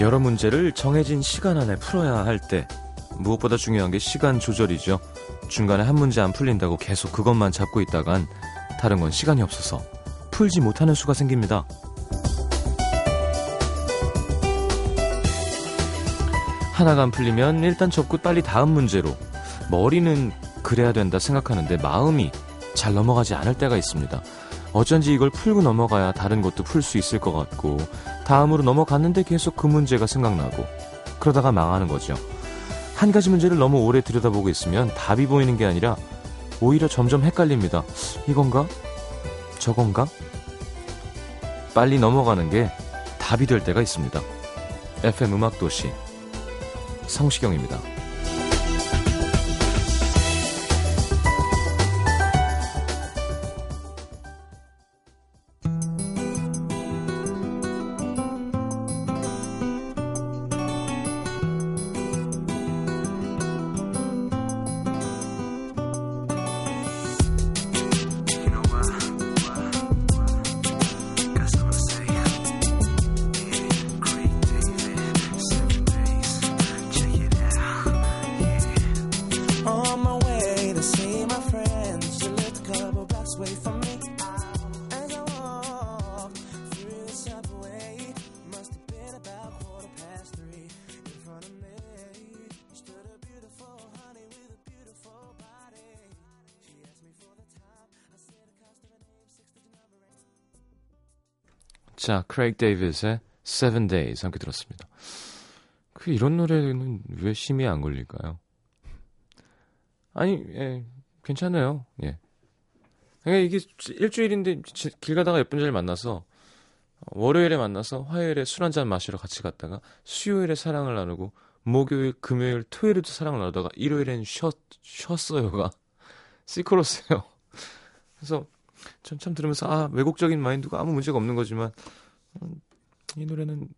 여러 문제를 정해진 시간 안에 풀어야 할 때 무엇보다 중요한 게 시간 조절이죠. 중간에 한 문제 안 풀린다고 계속 그것만 잡고 있다간 다른 건 시간이 없어서 풀지 못하는 수가 생깁니다. 하나가 안 풀리면 일단 접고 빨리 다음 문제로 머리는 그래야 된다 생각하는데 마음이 잘 넘어가지 않을 때가 있습니다. 어쩐지 이걸 풀고 넘어가야 다른 것도 풀 수 있을 것 같고 다음으로 넘어갔는데 계속 그 문제가 생각나고 그러다가 망하는 거죠. 한 가지 문제를 너무 오래 들여다보고 있으면 답이 보이는 게 아니라 오히려 점점 헷갈립니다. 이건가? 저건가? 빨리 넘어가는 게 답이 될 때가 있습니다. FM 음악도시 성시경입니다. 자, 크레이크 데이빗의 Seven Days 함께 들었습니다. 그 이런 노래는 왜 심이 안 걸릴까요? 아니, 예, 괜찮아요. 예. 그러니까 이게 일주일인데 지- 길 가다가 예쁜 여자를 만나서 월요일에 만나서 화요일에 술 한잔 마시러 같이 갔다가 수요일에 사랑을 나누고 목요일, 금요일, 토요일에도 사랑을 나누다가 일요일엔 쉬었, 쉬었어요가 시크로스예요. 그래서 전 참 들으면서 아 왜곡적인 mind가 아무 문제가 없는 거지만 음, 이 노래는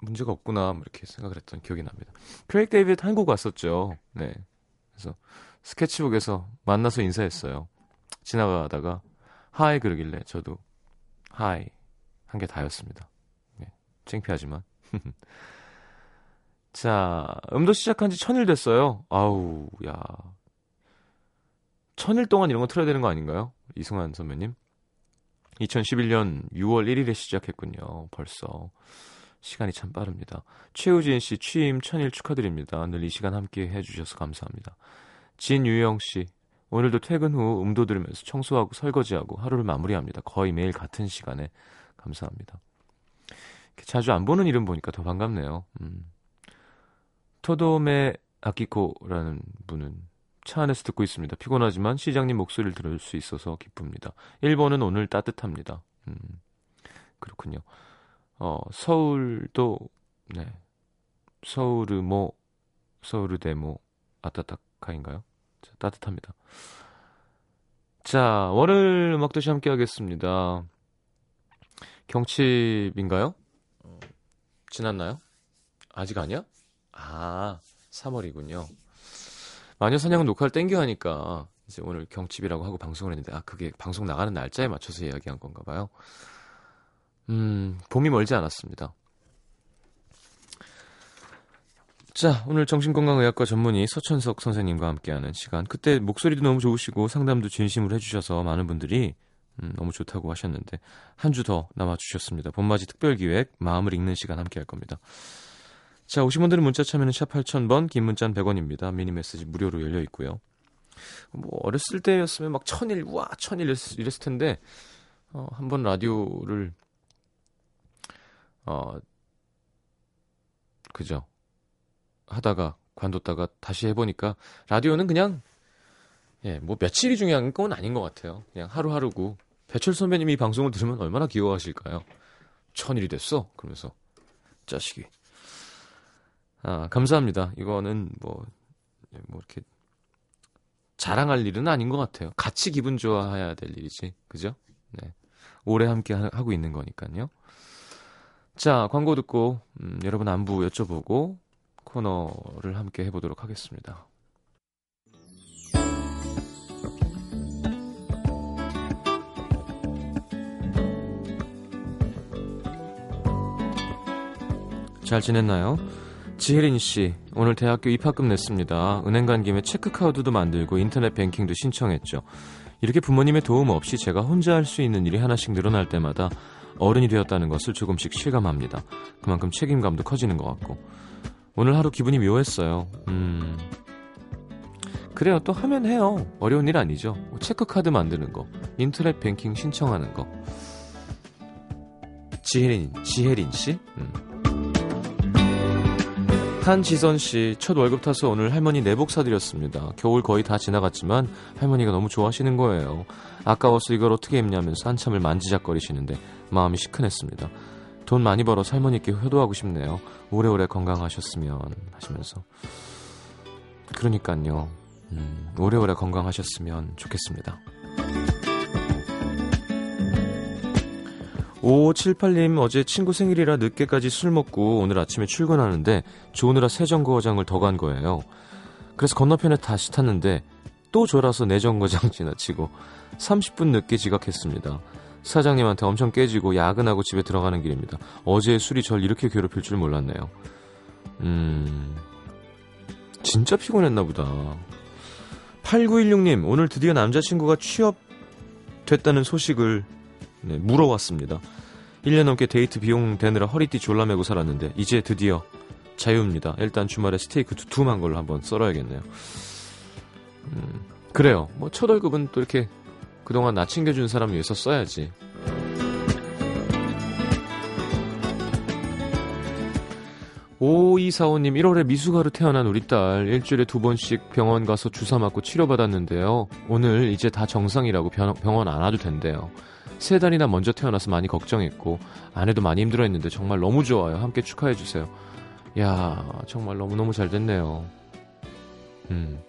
문제가 없구나 뭐 이렇게 생각을 했던 기억이 납니다. 크레이그 데이빗 한국 왔었죠. 네. 그래서 스케치북에서 만나서 인사했어요. 지나가다가 hi 그러길래 저도 hi 한 게 다였습니다. 네. 창피하지만. 자, 음도 시작한 지 천일 됐어요. 아우, 야. 천일 동안 이런 거 틀어야 되는 거 아닌가요? 이승환 선배님. 2011년 6월 1일에 시작했군요. 벌써. 시간이 참 빠릅니다. 최우진 씨 취임 천일 축하드립니다. 늘 이 시간 함께 해주셔서 감사합니다. 진유영 씨 오늘도 퇴근 후 음도 들으면서 청소하고 설거지하고 하루를 마무리합니다. 거의 매일 같은 시간에 감사합니다. 자주 안 보는 이름 보니까 더 반갑네요. 음. 토도메 아키코라는 분은 차 안에서 듣고 있습니다. 피곤하지만 시장님 목소리를 들을 수 있어서 기쁩니다. 일본은 오늘 따뜻합니다. 음, 그렇군요. 어, 서울도, 네. 서울르모, 서울르데모, 아따타카인가요? 자, 따뜻합니다. 자, 월요일 음악도시 함께 하겠습니다. 경칩인가요? 어, 지났나요? 아직 아니야? 아, 3월이군요. 마녀사냥 녹화를 땡겨 하니까 이제 오늘 경칩이라고 하고 방송을 했는데 아 그게 방송 나가는 날짜에 맞춰서 이야기한 건가 봐요. 음, 봄이 멀지 않았습니다. 자, 오늘 정신건강의학과 전문의 서천석 선생님과 함께하는 시간. 그때 목소리도 너무 좋으시고 상담도 진심으로 해주셔서 많은 분들이 음, 너무 좋다고 하셨는데 한 주 더 남아주셨습니다. 봄맞이 특별기획 마음을 읽는 시간 함께할 겁니다. 자, 오신 분들은 문자 참여는 샵 8000번, 긴 문자는 100원입니다. 미니 메시지 무료로 열려 있고요. 뭐 어렸을 때였으면 막 천일, 우와, 천일 이랬, 이랬을 텐데 어, 한번 라디오를 어 그죠. 하다가 관뒀다가 다시 해보니까 라디오는 그냥 예, 뭐 며칠이 중요한 건 아닌 것 같아요. 그냥 하루하루고 배철 선배님이 이 방송을 들으면 얼마나 귀여워하실까요? 천일이 됐어? 그러면서 자식이 아, 감사합니다. 이거는 뭐, 뭐 이렇게 자랑할 일은 아닌 것 같아요. 같이 기분 좋아해야 될 일이지. 그죠? 네. 오래 함께 하, 고 있는 거니까요. 자, 광고 듣고, 음, 여러분 안부 여쭤보고 코너를 함께 해보도록 하겠습니다. 잘 지냈나요? 지혜린 씨, 오늘 대학교 입학금 냈습니다. 은행 간 김에 체크카드도 만들고 인터넷 뱅킹도 신청했죠. 이렇게 부모님의 도움 없이 제가 혼자 할 수 있는 일이 하나씩 늘어날 때마다 어른이 되었다는 것을 조금씩 실감합니다. 그만큼 책임감도 커지는 것 같고. 오늘 하루 기분이 묘했어요. 음. 그래요. 또 하면 해요. 어려운 일 아니죠. 뭐 체크카드 만드는 거, 인터넷 뱅킹 신청하는 거. 지혜린, 지혜린 씨? 음. 한지선 씨, 첫 월급 타서 오늘 할머니 내복 사드렸습니다. 겨울 거의 다 지나갔지만 할머니가 너무 좋아하시는 거예요. 아까워서 이걸 어떻게 입냐면서 한참을 만지작거리시는데 마음이 시큰했습니다. 돈 많이 벌어서 할머니께 효도하고 싶네요. 오래오래 건강하셨으면 하시면서. 그러니까요. 음, 오래오래 건강하셨으면 좋겠습니다. 5578님 어제 친구 생일이라 늦게까지 술 먹고 오늘 아침에 출근하는데 조느라 세정거장을 더 간 거예요. 그래서 건너편에 다시 탔는데 또 졸아서 내정거장 지나치고 30분 늦게 지각했습니다. 사장님한테 엄청 깨지고 야근하고 집에 들어가는 길입니다. 어제 술이 절 이렇게 괴롭힐 줄 몰랐네요. 음... 진짜 피곤했나 보다. 8916님, 오늘 드디어 남자친구가 취업됐다는 소식을 네, 물어왔습니다. 1년 넘게 데이트 비용 대느라 허리띠 졸라매고 살았는데 이제 드디어 자유입니다. 일단 주말에 스테이크 두툼한 걸로 한번 썰어야겠네요. 음, 그래요. 뭐 첫 월급은 또 이렇게 그동안 나 챙겨준 사람 위해서 써야지. 5245님 1월에 미숙아로 태어난 우리 딸 일주일에 두 번씩 병원 가서 주사 맞고 치료받았는데요. 오늘 이제 다 정상이라고 병원 안 와도 된대요. 세 달이나 먼저 태어나서 많이 걱정했고 아내도 많이 힘들어했는데 정말 너무 좋아요. 함께 축하해 주세요. 야 정말 너무너무 잘 됐네요. 음.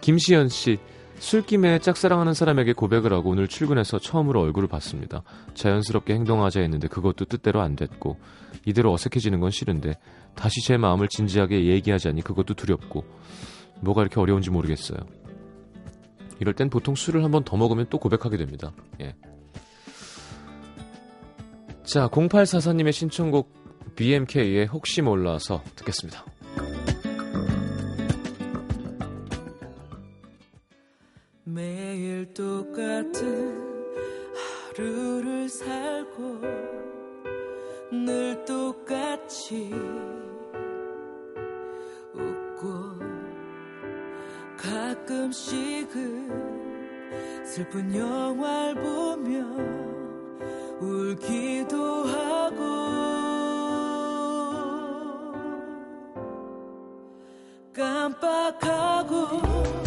김시연 씨 술김에 짝사랑하는 사람에게 고백을 하고 오늘 출근해서 처음으로 얼굴을 봤습니다. 자연스럽게 행동하자 했는데 그것도 뜻대로 안 됐고 이대로 어색해지는 건 싫은데 다시 제 마음을 진지하게 얘기하자니 그것도 두렵고 뭐가 이렇게 어려운지 모르겠어요. 이럴 땐 보통 술을 한 번 더 먹으면 또 고백하게 됩니다. 예. 자, 0844님의 신청곡 BMK의 혹시 몰라서 듣겠습니다. 매일 똑같은 하루를 살고 늘 똑같이 웃고 가끔씩은 슬픈 영화를 보며 울기도 하고 깜빡하고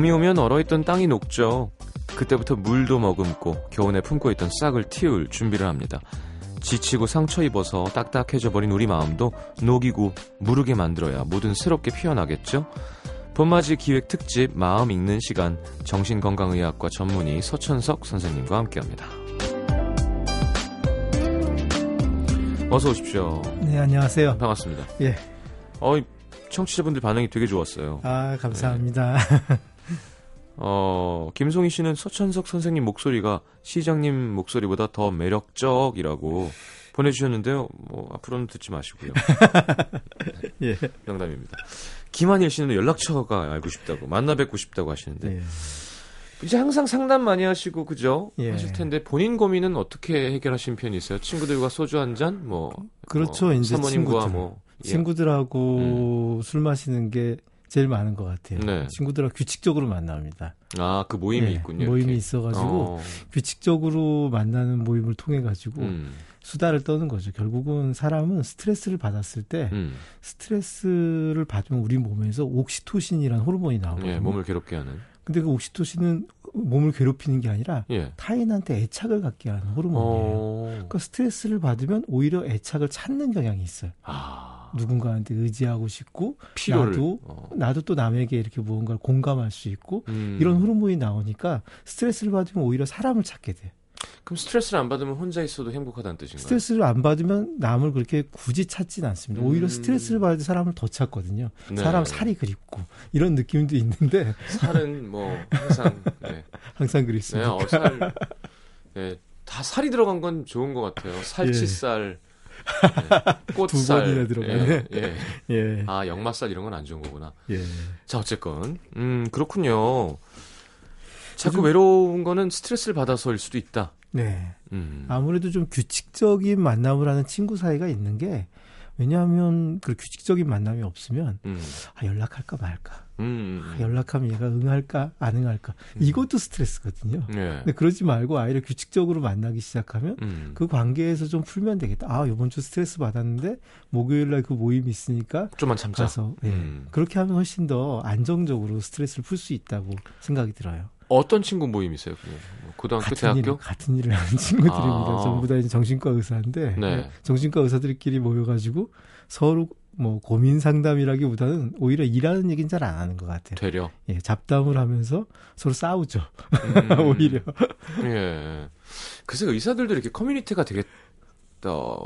봄이 오면 얼어있던 땅이 녹죠. 그때부터 물도 머금고 겨우내 품고 있던 싹을 틔울 준비를 합니다. 지치고 상처 입어서 딱딱해져 버린 우리 마음도 녹이고 무르게 만들어야 뭐든 새롭게 피어나겠죠? 봄맞이 기획 특집 마음 읽는 시간 정신건강의학과 전문의 서천석 선생님과 함께합니다. 어서 오십시오. 네, 안녕하세요. 반갑습니다. 예. 어, 청취자분들 반응이 되게 좋았어요. 아, 감사합니다. 어, 김송희 씨는 서천석 선생님 목소리가 시장님 목소리보다 더 매력적이라고 보내주셨는데요. 뭐, 앞으로는 듣지 마시고요. 예. 농담입니다. 김한일 씨는 연락처가 알고 싶다고, 만나 뵙고 싶다고 하시는데, 예. 이제 항상 상담 많이 하시고, 그죠? 예. 하실 텐데, 본인 고민은 어떻게 해결하신 편이세요? 친구들과 소주 한 잔? 뭐, 그렇죠. 어, 이제 사모님과 친구들. 뭐, 예. 친구들하고 술 마시는 게 제일 많은 것 같아요. 네. 친구들하고 규칙적으로 만납니다. 아, 그 모임이 예, 있군요. 모임이 이렇게. 있어가지고 어, 규칙적으로 만나는 모임을 통해 가지고 음. 수다를 떠는 거죠. 결국은 사람은 스트레스를 받았을 때 음. 스트레스를 받으면 우리 몸에서 옥시토신이라는 호르몬이 나오거든요. 예, 몸을 괴롭게 하는. 근데 그 옥시토신은 몸을 괴롭히는 게 아니라 예. 타인한테 애착을 갖게 하는 호르몬이에요. 어. 그러니까 스트레스를 받으면 오히려 애착을 찾는 경향이 있어요. 아. 누군가한테 의지하고 싶고 필요를. 나도 어. 나도 또 남에게 이렇게 무언가를 공감할 수 있고 음. 이런 호르몬이 나오니까 스트레스를 받으면 오히려 사람을 찾게 돼. 그럼 스트레스를 안 받으면 혼자 있어도 행복하다는 뜻인가요? 스트레스를 안 받으면 남을 그렇게 굳이 찾진 않습니다. 오히려 음. 스트레스를 받을 때 사람을 더 찾거든요. 네. 사람 살이 그립고 이런 느낌도 있는데 살은 뭐 항상 네. 항상 네, 그립습니다. 어, 살. 네, 다 살이 들어간 건 좋은 것 같아요. 살치살, 네, 꽃살. 번이나 들어가네. 예, 예. 예, 아, 역맛살 이런 건 안 좋은 거구나. 예. 자, 어쨌건, 음, 그렇군요. 자꾸 요즘- 외로운 거는 스트레스를 받아서일 수도 있다. 네. 음. 아무래도 좀 규칙적인 만남을 하는 친구 사이가 있는 게 왜냐하면 그 규칙적인 만남이 없으면 음, 아, 연락할까 말까. 음, 아, 음. 연락하면 얘가 응할까 안 응할까. 이것도 스트레스거든요. 예. 근데 그러지 말고 아이를 규칙적으로 만나기 시작하면 음. 그 관계에서 좀 풀면 되겠다. 아, 이번 주 스트레스 받았는데 목요일 날 그 모임 있으니까 좀만 참자. 가서 예. 음. 그렇게 하면 훨씬 더 안정적으로 스트레스를 풀 수 있다고 생각이 들어요. 어떤 친구 모임이세요? 뭐 고등학교, 같은 일, 대학교? 같은 일을 하는 친구들입니다. 아. 전부 다 이제 정신과 의사인데 네. 예, 정신과 의사들끼리 모여가지고 서로 뭐 고민 상담이라기보다는 오히려 일하는 얘기는 잘 안 하는 것 같아요. 되려. 예, 잡담을 하면서 서로 싸우죠. 음. 오히려. 예. 그래서 의사들도 이렇게 커뮤니티가 되게 어,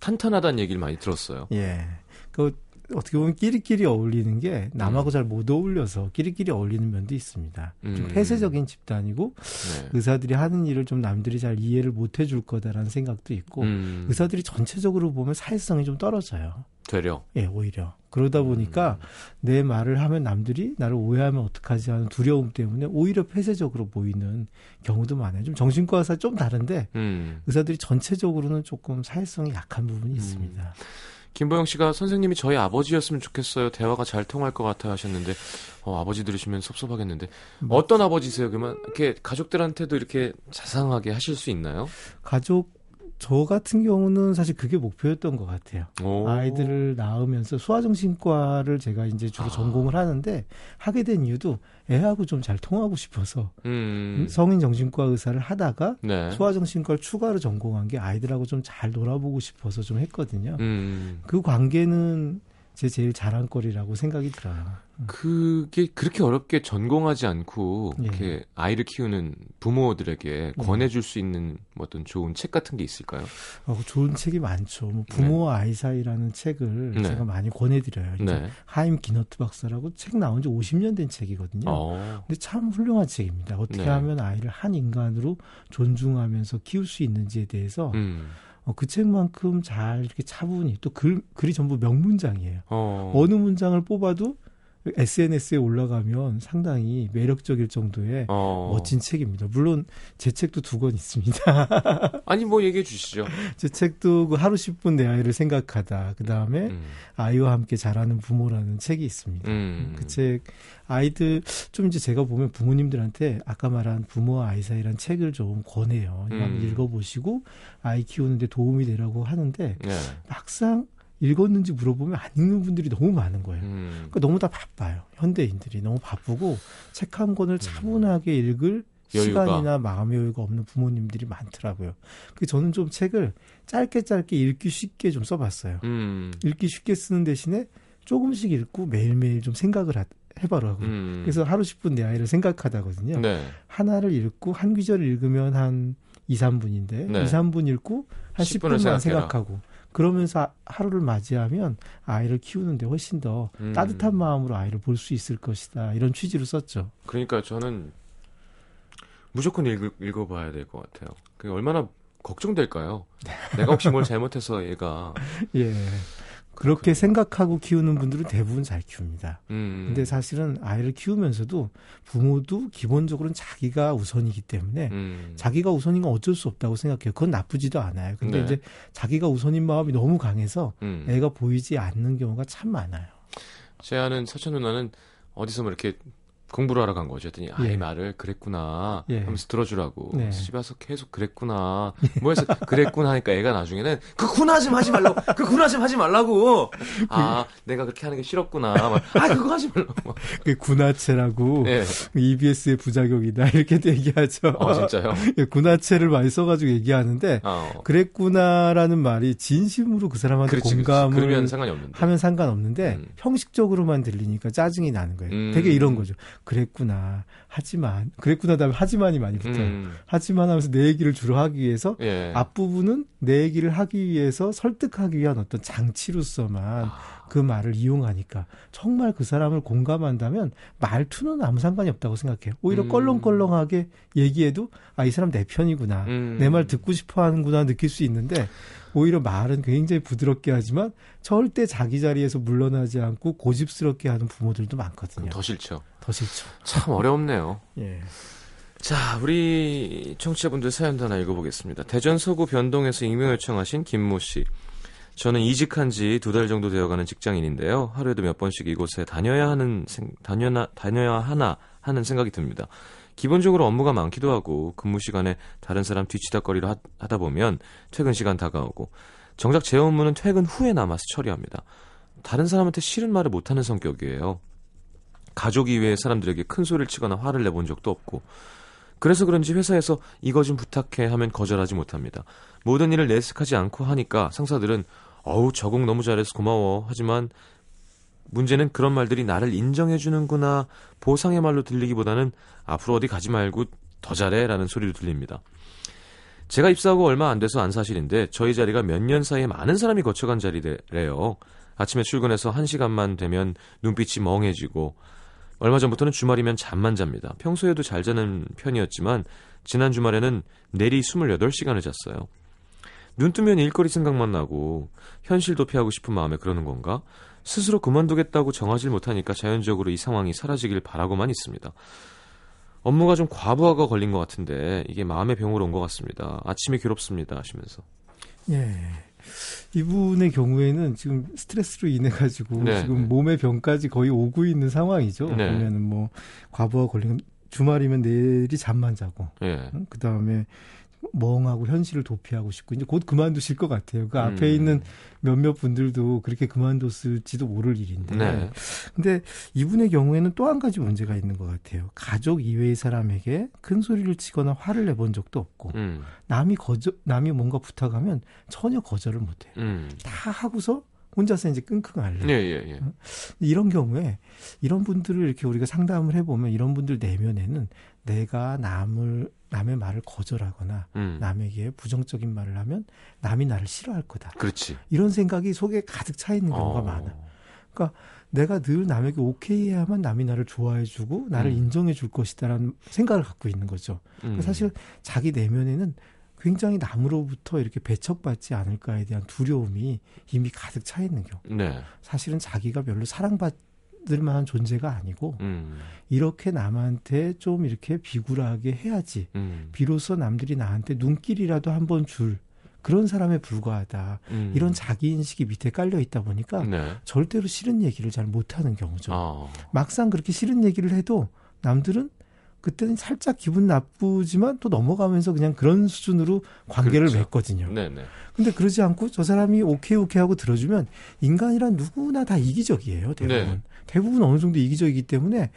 탄탄하다는 얘기를 많이 들었어요. 예. 그 어떻게 보면 끼리끼리 어울리는 게 음. 남하고 잘못 어울려서 끼리끼리 어울리는 면도 있습니다. 좀 음. 폐쇄적인 집단이고 네. 의사들이 하는 일을 좀 남들이 잘 이해를 못 해줄 거다라는 생각도 있고 음. 의사들이 전체적으로 보면 사회성이 좀 떨어져요. 되려. 예, 오히려. 그러다 보니까 내 말을 하면 남들이 나를 오해하면 어떡하지 하는 두려움 때문에 오히려 폐쇄적으로 보이는 경우도 많아요. 좀 정신과 의사 좀 다른데 음. 의사들이 전체적으로는 조금 사회성이 약한 부분이 있습니다. 김보영 씨가 선생님이 저희 아버지였으면 좋겠어요. 대화가 잘 통할 것 같아 하셨는데, 어, 아버지 들으시면 섭섭하겠는데. 어떤 아버지세요? 그러면 이렇게 가족들한테도 이렇게 자상하게 하실 수 있나요? 가족 저 같은 경우는 사실 그게 목표였던 것 같아요. 오. 아이들을 낳으면서 소아정신과를 제가 이제 주로 아. 전공을 하는데 하게 된 이유도 애하고 좀 잘 통하고 싶어서 음. 성인 정신과 의사를 하다가 네. 소아정신과를 추가로 전공한 게 아이들하고 좀 잘 놀아보고 싶어서 좀 했거든요. 음. 그 관계는 제 제일 자랑거리라고 생각이 들어요. 그게 그렇게 어렵게 전공하지 않고 예. 이렇게 아이를 키우는 부모들에게 네. 권해줄 수 있는 뭐 어떤 좋은 책 같은 게 있을까요? 어, 좋은 책이 많죠. 뭐 부모와 아이 사이라는 책을 네. 제가 많이 권해드려요. 네. 하임 기너트 박사라고 책 나온 지 50년 된 책이거든요. 어. 근데 참 훌륭한 책입니다. 어떻게 네. 하면 아이를 한 인간으로 존중하면서 키울 수 있는지에 대해서 음. 어, 그 책만큼 잘 이렇게 차분히 또 글, 글이 전부 명문장이에요. 어. 어느 문장을 뽑아도 SNS에 올라가면 상당히 매력적일 정도의 어. 멋진 책입니다. 물론 제 책도 두 권 있습니다. 아니 뭐 얘기해 주시죠. 제 책도 그 하루 10분 내 아이를 생각하다. 그 다음에 음. 아이와 함께 자라는 부모라는 책이 있습니다. 음. 그책 아이들 좀 이제 제가 보면 부모님들한테 아까 말한 부모와 아이 사이란 책을 좀 권해요. 음. 읽어 보시고 아이 키우는데 도움이 되라고 하는데 네. 막상 읽었는지 물어보면 안 읽는 분들이 너무 많은 거예요. 음. 그러니까 너무 다 바빠요. 현대인들이 너무 바쁘고 책 한 권을 차분하게 읽을 음. 여유가. 시간이나 마음의 여유가 없는 부모님들이 많더라고요. 그 저는 좀 책을 짧게 짧게 읽기 쉽게 좀 써봤어요. 음. 읽기 쉽게 쓰는 대신에 조금씩 읽고 매일매일 좀 생각을 하- 해봐라고. 음. 그래서 하루 10분 내 아이를 생각하다거든요. 네. 하나를 읽고 한 귀절을 읽으면 한 2, 3분인데 네. 2, 3분 읽고 한 10 10분만 분을 생각해라. 생각하고 그러면서 하- 하루를 맞이하면 아이를 키우는데 훨씬 더 음. 따뜻한 마음으로 아이를 볼 수 있을 것이다. 이런 취지로 썼죠. 그러니까 저는 무조건 읽, 읽어봐야 될 것 같아요. 그게 얼마나 걱정될까요? 내가 혹시 뭘 잘못해서 얘가 예. 그렇게 생각하고 키우는 분들은 대부분 잘 키웁니다. 음. 근데 사실은 아이를 키우면서도 부모도 기본적으로는 자기가 우선이기 때문에 음. 자기가 우선인 건 어쩔 수 없다고 생각해요. 그건 나쁘지도 않아요. 근데 네. 이제 자기가 우선인 마음이 너무 강해서 음. 애가 보이지 않는 경우가 참 많아요. 제 아는 사촌 누나는 어디서 뭐 이렇게 공부를 하러 간 거죠. 했더니 아, 예. 이 말을 그랬구나 예. 하면서 들어주라고. 네. 집에 와서 계속 그랬구나. 뭐 해서 그랬구나 하니까 애가 나중에는 그 구나 좀 하지 말라고. 그 구나 좀 하지 말라고. 아, 내가 그렇게 하는 게 싫었구나. 막, 아, 그거 하지 말라고. 그 군화체라고 예. EBS의 부작용이다 이렇게도 얘기하죠. 어, 진짜요? 예, 군화체를 많이 써가지고 얘기하는데 어. 그랬구나라는 말이 진심으로 그 사람한테 그렇지, 그렇지. 공감을 그러면 상관이 없는데. 하면 상관없는데 음. 형식적으로만 들리니까 짜증이 나는 거예요. 음. 되게 이런 거죠. 그랬구나. 하지만 그랬구나 다음에 하지만이 많이 붙어요. 음. 하지만 하면서 내 얘기를 주로 하기 위해서 예. 앞부분은 내 얘기를 하기 위해서 설득하기 위한 어떤 장치로서만 그 말을 이용하니까 정말 그 사람을 공감한다면 말투는 아무 상관이 없다고 생각해요. 오히려 음. 껄렁껄렁하게 얘기해도 아 이 사람 내 편이구나. 음. 내말 듣고 싶어 하는구나 느낄 수 있는데 오히려 말은 굉장히 부드럽게 하지만 절대 자기 자리에서 물러나지 않고 고집스럽게 하는 부모들도 많거든요. 더 싫죠. 더 싫죠. 참 어렵네요. 예. 자, 우리 청취자분들 사연도 하나 읽어보겠습니다. 대전 서구 변동에서 익명 요청하신 김모 씨. 저는 이직한 지 두 달 정도 되어가는 직장인인데요. 하루에도 몇 번씩 이곳에 다녀야 하는, 생, 다녀나, 다녀야 하나 하는 생각이 듭니다. 기본적으로 업무가 많기도 하고 근무 시간에 다른 사람 뒤치다거리를 하, 하다 보면 퇴근 시간 다가오고 정작 제 업무는 퇴근 후에 남아서 처리합니다. 다른 사람한테 싫은 말을 못하는 성격이에요. 가족 이외의 사람들에게 큰 소리를 치거나 화를 내본 적도 없고 그래서 그런지 회사에서 이거 좀 부탁해 하면 거절하지 못합니다. 모든 일을 내색하지 않고 하니까 상사들은 어우 적응 너무 잘해서 고마워 하지만 문제는 그런 말들이 나를 인정해주는구나 보상의 말로 들리기보다는 앞으로 어디 가지 말고 더 잘해 라는 소리로 들립니다. 제가 입사하고 얼마 안 돼서 안 사실인데 저희 자리가 몇 년 사이에 많은 사람이 거쳐간 자리래요. 아침에 출근해서 한 시간만 되면 눈빛이 멍해지고 얼마 전부터는 주말이면 잠만 잡니다. 평소에도 잘 자는 편이었지만 지난 주말에는 내리 28시간을 잤어요. 눈 뜨면 일거리 생각만 나고 현실 도피하고 싶은 마음에 그러는 건가? 스스로 그만두겠다고 정하지 못하니까 자연적으로 이 상황이 사라지길 바라고만 있습니다. 업무가 좀 과부하가 걸린 것 같은데 이게 마음의 병으로 온 것 같습니다. 아침이 괴롭습니다 하시면서. 예. 이분의 경우에는 지금 스트레스로 인해 가지고 네, 지금 네. 몸의 병까지 거의 오고 있는 상황이죠. 네. 보면은 뭐 과부하 걸리면 주말이면 내일이 잠만 자고 예. 그 다음에 멍하고 현실을 도피하고 싶고 이제 곧 그만두실 것 같아요. 그 앞에 음. 있는 몇몇 분들도 그렇게 그만뒀을지도 모를 일인데. 네. 근데 이분의 경우에는 또 한 가지 문제가 있는 것 같아요. 가족 이외의 사람에게 큰 소리를 치거나 화를 내본 적도 없고 음. 남이 거절 남이 뭔가 부탁하면 전혀 거절을 못해요. 음. 다 하고서 혼자서 이제 끙끙 앓는 예, 예, 예. 이런 경우에 이런 분들을 이렇게 우리가 상담을 해보면 이런 분들 내면에는 내가 남을 남의 말을 거절하거나 음. 남에게 부정적인 말을 하면 남이 나를 싫어할 거다 그렇지. 이런 생각이 속에 가득 차 있는 경우가 어. 많아. 내가 늘 남에게 오케이 해야만 남이 나를 좋아해주고 나를 음. 인정해줄 것이다라는 생각을 갖고 있는 거죠. 음. 사실 자기 내면에는 굉장히 남으로부터 이렇게 배척받지 않을까에 대한 두려움이 이미 가득 차 있는 경우. 네. 사실은 자기가 별로 사랑받 을 만한 존재가 아니고 음. 이렇게 남한테 좀 이렇게 비굴하게 해야지 음. 비로소 남들이 나한테 눈길이라도 한 번 줄 그런 사람에 불과하다 음. 이런 자기 인식이 밑에 깔려 있다 보니까 네. 절대로 싫은 얘기를 잘 못하는 경우죠. 아. 막상 그렇게 싫은 얘기를 해도 남들은 그때는 살짝 기분 나쁘지만 또 넘어가면서 그냥 그런 수준으로 관계를 그렇죠. 맺거든요. 네, 네. 근데 그러지 않고 저 사람이 오케이 오케이 하고 들어주면 인간이란 누구나 다 이기적이에요. 대부분. 네. 대부분 어느 정도 이기적이기 때문에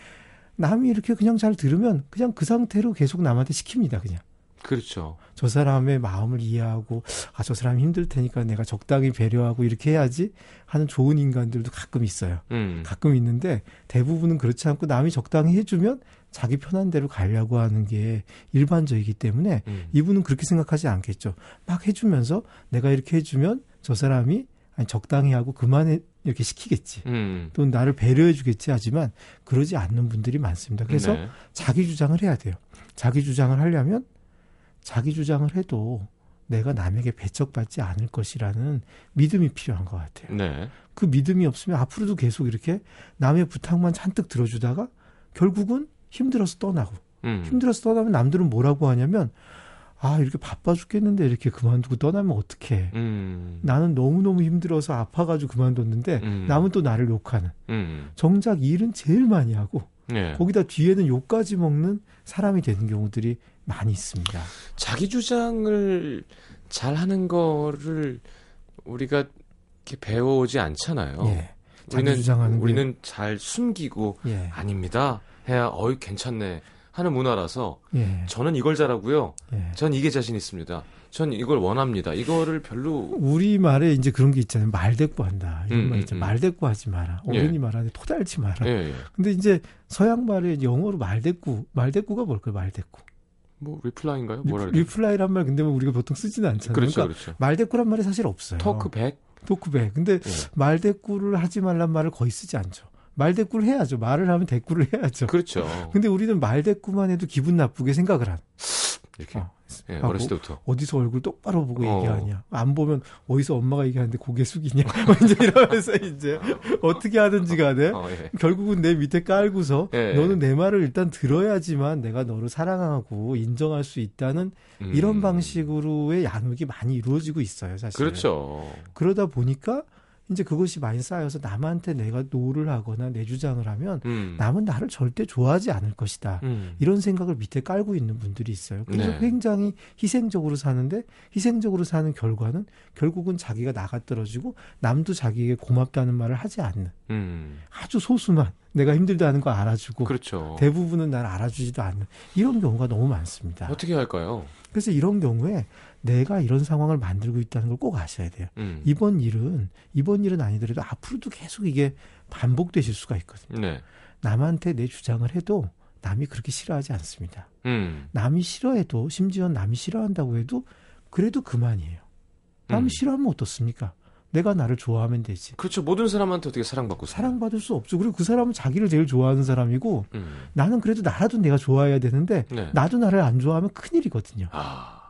남이 이렇게 그냥 잘 들으면 그냥 그 상태로 계속 남한테 시킵니다. 그냥. 그렇죠. 저 사람의 마음을 이해하고 아 저 사람이 힘들 테니까 내가 적당히 배려하고 이렇게 해야지 하는 좋은 인간들도 가끔 있어요. 음. 가끔 있는데 대부분은 그렇지 않고 남이 적당히 해주면 자기 편한 대로 가려고 하는 게 일반적이기 때문에 음. 이분은 그렇게 생각하지 않겠죠. 막 해주면서 내가 이렇게 해주면 저 사람이 아니 적당히 하고 그만해 이렇게 시키겠지. 음. 또 나를 배려해 주겠지 하지만 그러지 않는 분들이 많습니다. 그래서 네. 자기 주장을 해야 돼요. 자기 주장을 하려면 자기 주장을 해도 내가 남에게 배척받지 않을 것이라는 믿음이 필요한 것 같아요. 네. 그 믿음이 없으면 앞으로도 계속 이렇게 남의 부탁만 잔뜩 들어주다가 결국은 힘들어서 떠나고 음. 힘들어서 떠나면 남들은 뭐라고 하냐면 아 이렇게 바빠 죽겠는데 이렇게 그만두고 떠나면 어떡해 음. 나는 너무너무 힘들어서 아파가지고 그만뒀는데 음. 남은 또 나를 욕하는 음. 정작 일은 제일 많이 하고 예. 거기다 뒤에는 욕까지 먹는 사람이 되는 경우들이 많이 있습니다. 자기 주장을 잘 하는 거를 우리가 이렇게 배워오지 않잖아요. 예. 자기 우리는 우리는 잘 숨기고 예. 아닙니다. 해야 어이 괜찮네 하는 문화라서 예. 저는 이걸 잘하고요. 예. 전 이게 자신 있습니다. 전 이걸 원합니다. 이거를 별로 우리 말에 이제 그런 게 있잖아요. 말대꾸한다. 이런 음, 말 음, 있잖아요. 음. 말대꾸 하지 마라. 예. 어른이 말하는데 토달지 마라. 예, 예. 근데 이제 서양 말에 영어로 말대꾸, 말대꾸가 뭘까요? 말대꾸. 뭐 reply인가요? 뭐라 그래? reply란 말 근데 뭐 우리가 보통 쓰지는 않잖아요. 그렇죠, 그러니까 그렇죠. 말대꾸란 말이 사실 없어요. talk back. 토크백. 근데 예. 말대꾸를 하지 말란 말을 거의 쓰지 않죠. 말대꾸를 해야죠. 말을 하면 대꾸를 해야죠. 그렇죠. 근데 우리는 말대꾸만 해도 기분 나쁘게 생각을 한. 이렇게 어. 예, 어렸을 때부터. 어디서 얼굴 똑바로 보고 어. 얘기하냐. 안 보면 어디서 엄마가 얘기하는데 고개 숙이냐. 뭐 이제 이러면서 이제 어떻게 하든지 간에 어, 예. 결국은 내 밑에 깔고서 예. 너는 내 말을 일단 들어야지만 내가 너를 사랑하고 인정할 수 있다는 음. 이런 방식으로의 양육이 많이 이루어지고 있어요, 사실. 그렇죠. 그러다 보니까 이제 그것이 많이 쌓여서 남한테 내가 no를 하거나 내 주장을 하면 음. 남은 나를 절대 좋아하지 않을 것이다. 음. 이런 생각을 밑에 깔고 있는 분들이 있어요. 그래서 네. 굉장히 희생적으로 사는데 희생적으로 사는 결과는 결국은 자기가 나가 떨어지고 남도 자기에게 고맙다는 말을 하지 않는 음. 아주 소수만 내가 힘들다는 거 알아주고 그렇죠. 대부분은 날 알아주지도 않는 이런 경우가 너무 많습니다. 어떻게 할까요? 그래서 이런 경우에 내가 이런 상황을 만들고 있다는 걸 꼭 아셔야 돼요. 음. 이번 일은 이번 일은 아니더라도 앞으로도 계속 이게 반복되실 수가 있거든요. 네. 남한테 내 주장을 해도 남이 그렇게 싫어하지 않습니다. 음. 남이 싫어해도 심지어 남이 싫어한다고 해도 그래도 그만이에요. 남이 음. 싫어하면 어떻습니까? 내가 나를 좋아하면 되지. 그렇죠. 모든 사람한테 어떻게 사랑받고? 사랑받을 수 없죠. 그리고 그 사람은 자기를 제일 좋아하는 사람이고 음. 나는 그래도 나라도 내가 좋아해야 되는데 네. 나도 나를 안 좋아하면 큰일이거든요. 아.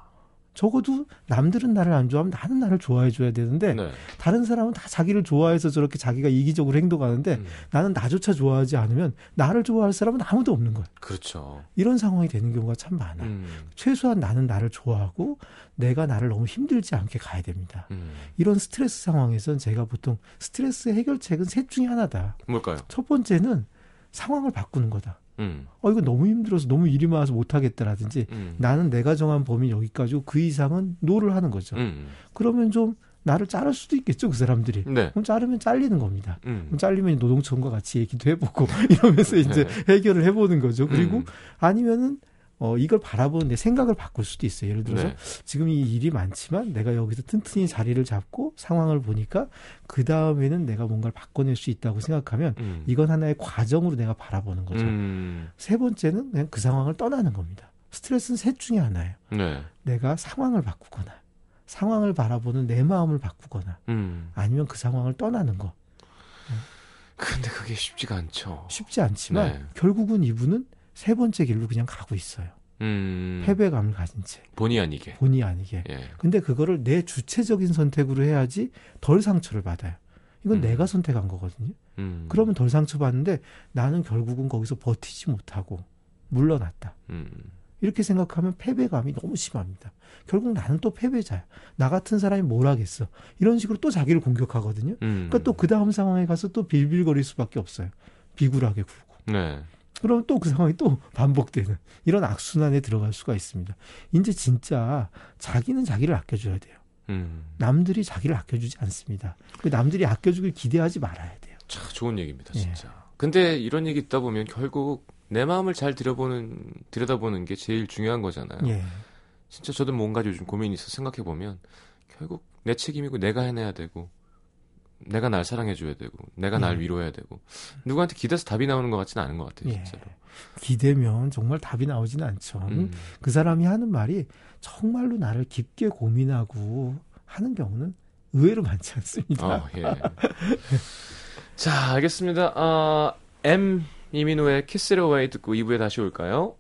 적어도 남들은 나를 안 좋아하면 나는 나를 좋아해 줘야 되는데 네. 다른 사람은 다 자기를 좋아해서 저렇게 자기가 이기적으로 행동하는데 음. 나는 나조차 좋아하지 않으면 나를 좋아할 사람은 아무도 없는 거예요. 그렇죠. 이런 상황이 되는 경우가 참 많아요. 음. 최소한 나는 나를 좋아하고 내가 나를 너무 힘들지 않게 가야 됩니다. 음. 이런 스트레스 상황에선 제가 보통 스트레스 해결책은 셋 중에 하나다. 뭘까요? 첫 번째는 상황을 바꾸는 거다. 음. 어, 이거 너무 힘들어서 너무 일이 많아서 못 하겠다라든지 음. 나는 내가 정한 범위 여기까지고 그 이상은 no를 하는 거죠. 음. 그러면 좀 나를 자를 수도 있겠죠, 그 사람들이. 네. 그럼 자르면 잘리는 겁니다. 음. 그럼 잘리면 노동청과 같이 얘기도 해보고 이러면서 이제 해결을 해보는 거죠. 그리고 음. 아니면은 어 이걸 바라보는 내 생각을 바꿀 수도 있어요. 예를 들어서 네. 지금 이 일이 많지만 내가 여기서 튼튼히 자리를 잡고 상황을 보니까 그 다음에는 내가 뭔가를 바꿔낼 수 있다고 생각하면 음. 이건 하나의 과정으로 내가 바라보는 거죠. 음. 세 번째는 그냥 그 상황을 떠나는 겁니다. 스트레스는 셋 중에 하나예요. 네. 내가 상황을 바꾸거나 상황을 바라보는 내 마음을 바꾸거나 음. 아니면 그 상황을 떠나는 거 근데 그게 쉽지가 않죠. 쉽지 않지만 네. 결국은 이분은 세 번째 길로 그냥 가고 있어요. 음. 패배감을 가진 채 본의 아니게. 본의 아니게. 예. 근데 그거를 내 주체적인 선택으로 해야지 덜 상처를 받아요. 이건 음. 내가 선택한 거거든요. 음. 그러면 덜 상처받는데 나는 결국은 거기서 버티지 못하고 물러났다. 음. 이렇게 생각하면 패배감이 너무 심합니다. 결국 나는 또 패배자야. 나 같은 사람이 뭘 하겠어. 이런 식으로 또 자기를 공격하거든요. 음. 그러니까 또 그 다음 상황에 가서 또 빌빌거릴 수밖에 없어요. 비굴하게 굴고. 네. 그럼 또그 상황이 또 반복되는 이런 악순환에 들어갈 수가 있습니다. 이제 진짜 자기는 자기를 아껴줘야 돼요. 음. 남들이 자기를 아껴주지 않습니다. 그 남들이 아껴주길 기대하지 말아야 돼요. 참 좋은 얘기입니다, 예. 진짜. 근데 이런 얘기 듣다 보면 결국 내 마음을 잘 들여보는 들여다보는 게 제일 중요한 거잖아요. 예. 진짜 저도 뭔가 요즘 고민이 있어 생각해 보면 결국 내 책임이고 내가 해내야 되고 내가 날 사랑해줘야 되고 내가 날 예. 위로해야 되고 누구한테 기대서 답이 나오는 것 같지는 않은 것 같아요, 예. 진짜로. 기대면 정말 답이 나오지는 않죠. 음. 그 사람이 하는 말이 정말로 나를 깊게 고민하고 하는 경우는 의외로 많지 않습니다. 어, 예. 자, 알겠습니다. 아, M 이민우의 Kiss It Away 듣고 2부에 다시 올까요?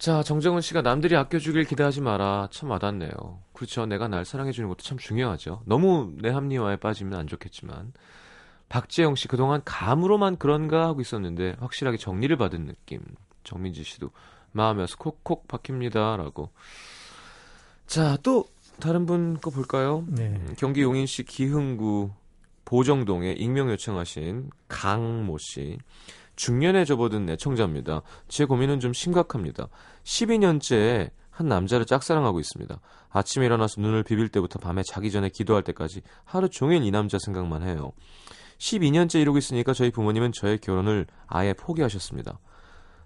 자, 자 정정은 씨가 남들이 아껴주길 기대하지 마라. 참 와닿네요. 그렇죠. 내가 날 사랑해주는 것도 참 중요하죠. 너무 내 합리화에 빠지면 안 좋겠지만. 박재영 씨, 그동안 감으로만 그런가 하고 있었는데, 확실하게 정리를 받은 느낌. 정민지 씨도 마음에서 콕콕 박힙니다. 라고. 자, 또 다른 분 거 볼까요? 네. 음, 경기 용인시 기흥구 보정동에 익명 요청하신 강모 씨. 중년에 접어든 애청자입니다. 제 고민은 좀 심각합니다. 12년째 한 남자를 짝사랑하고 있습니다. 아침에 일어나서 눈을 비빌 때부터 밤에 자기 전에 기도할 때까지 하루 종일 이 남자 생각만 해요. 12년째 이러고 있으니까 저희 부모님은 저의 결혼을 아예 포기하셨습니다.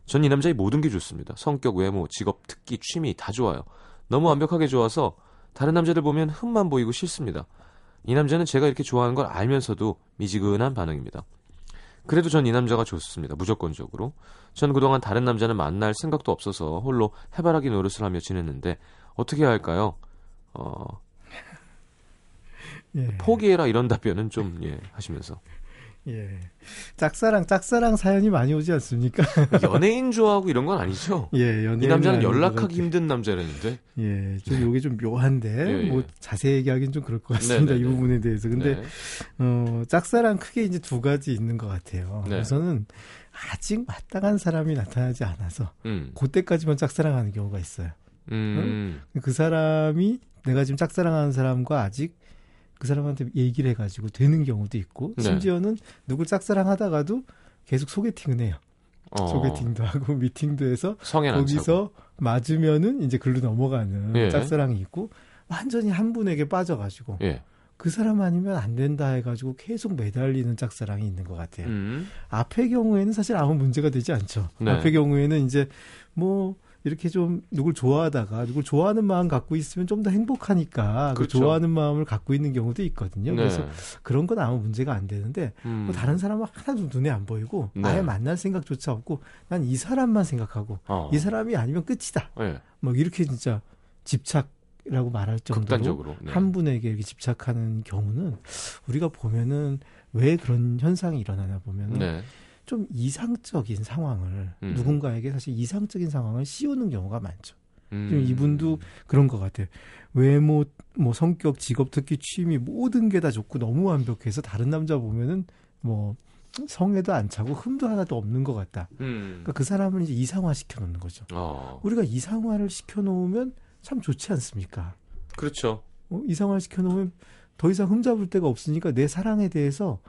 전 이 남자의 모든 게 좋습니다. 성격, 외모, 직업, 특기, 취미 다 좋아요. 너무 완벽하게 좋아서 다른 남자들 보면 흠만 보이고 싫습니다. 이 남자는 제가 이렇게 좋아하는 걸 알면서도 미지근한 반응입니다. 그래도 전 이 남자가 좋습니다. 무조건적으로. 전 그동안 다른 남자는 만날 생각도 없어서 홀로 해바라기 노릇을 하며 지냈는데 어떻게 해야 할까요? 어, 예. 포기해라 이런 답변은 좀 예, 하시면서 예. 짝사랑, 짝사랑 사연이 많이 오지 않습니까? 연예인 좋아하고 이런 건 아니죠? 예, 연예인. 이 남자는 연락하기 힘든 남자라는데. 예, 좀 요게 좀 묘한데, 예, 예. 뭐 자세히 얘기하기는 좀 그럴 것 같습니다. 네, 네, 이 네. 부분에 대해서. 근데, 네. 어, 짝사랑 크게 이제 두 가지 있는 것 같아요. 네. 우선은 아직 마땅한 사람이 나타나지 않아서, 음, 그때까지만 짝사랑하는 경우가 있어요. 음, 그 사람이 내가 지금 짝사랑하는 사람과 아직 그 사람한테 얘기를 해가지고 되는 경우도 있고 네. 심지어는 누굴 짝사랑하다가도 계속 소개팅은 해요. 어, 소개팅도 하고 미팅도 해서. 거기서 맞으면은 이제 글로 넘어가는 예. 짝사랑이 있고 완전히 한 분에게 빠져가지고 예, 그 사람 아니면 안 된다 해가지고 계속 매달리는 짝사랑이 있는 것 같아요. 음, 앞의 경우에는 사실 아무 문제가 되지 않죠. 네. 앞의 경우에는 이제 뭐 이렇게 좀 누굴 좋아하다가 누굴 좋아하는 마음 갖고 있으면 좀 더 행복하니까 그 그렇죠. 좋아하는 마음을 갖고 있는 경우도 있거든요. 네. 그래서 그런 건 아무 문제가 안 되는데 음, 뭐 다른 사람은 하나도 눈에 안 보이고 네. 아예 만날 생각조차 없고 난 이 사람만 생각하고 어, 이 사람이 아니면 끝이다. 예, 뭐 이렇게 진짜 집착이라고 말할 정도로. 네. 한 분에게 이렇게 집착하는 경우는 우리가 보면은 왜 그런 현상이 일어나나 보면은 네. 좀 이상적인 상황을 음. 누군가에게 사실 이상적인 상황을 씌우는 경우가 많죠. 음, 지금 이분도 그런 것 같아요. 외모, 뭐 성격, 직업, 특히 취미 모든 게 다 좋고 너무 완벽해서 다른 남자 보면은 뭐 성에도 안 차고 흠도 하나도 없는 것 같다. 음, 그러니까 그 사람을 이제 이상화 시켜 놓는 거죠. 어, 우리가 이상화를 시켜 놓으면 참 좋지 않습니까? 그렇죠. 어, 이상화를 시켜 놓으면 더 이상 흠잡을 데가 없으니까 내 사랑에 대해서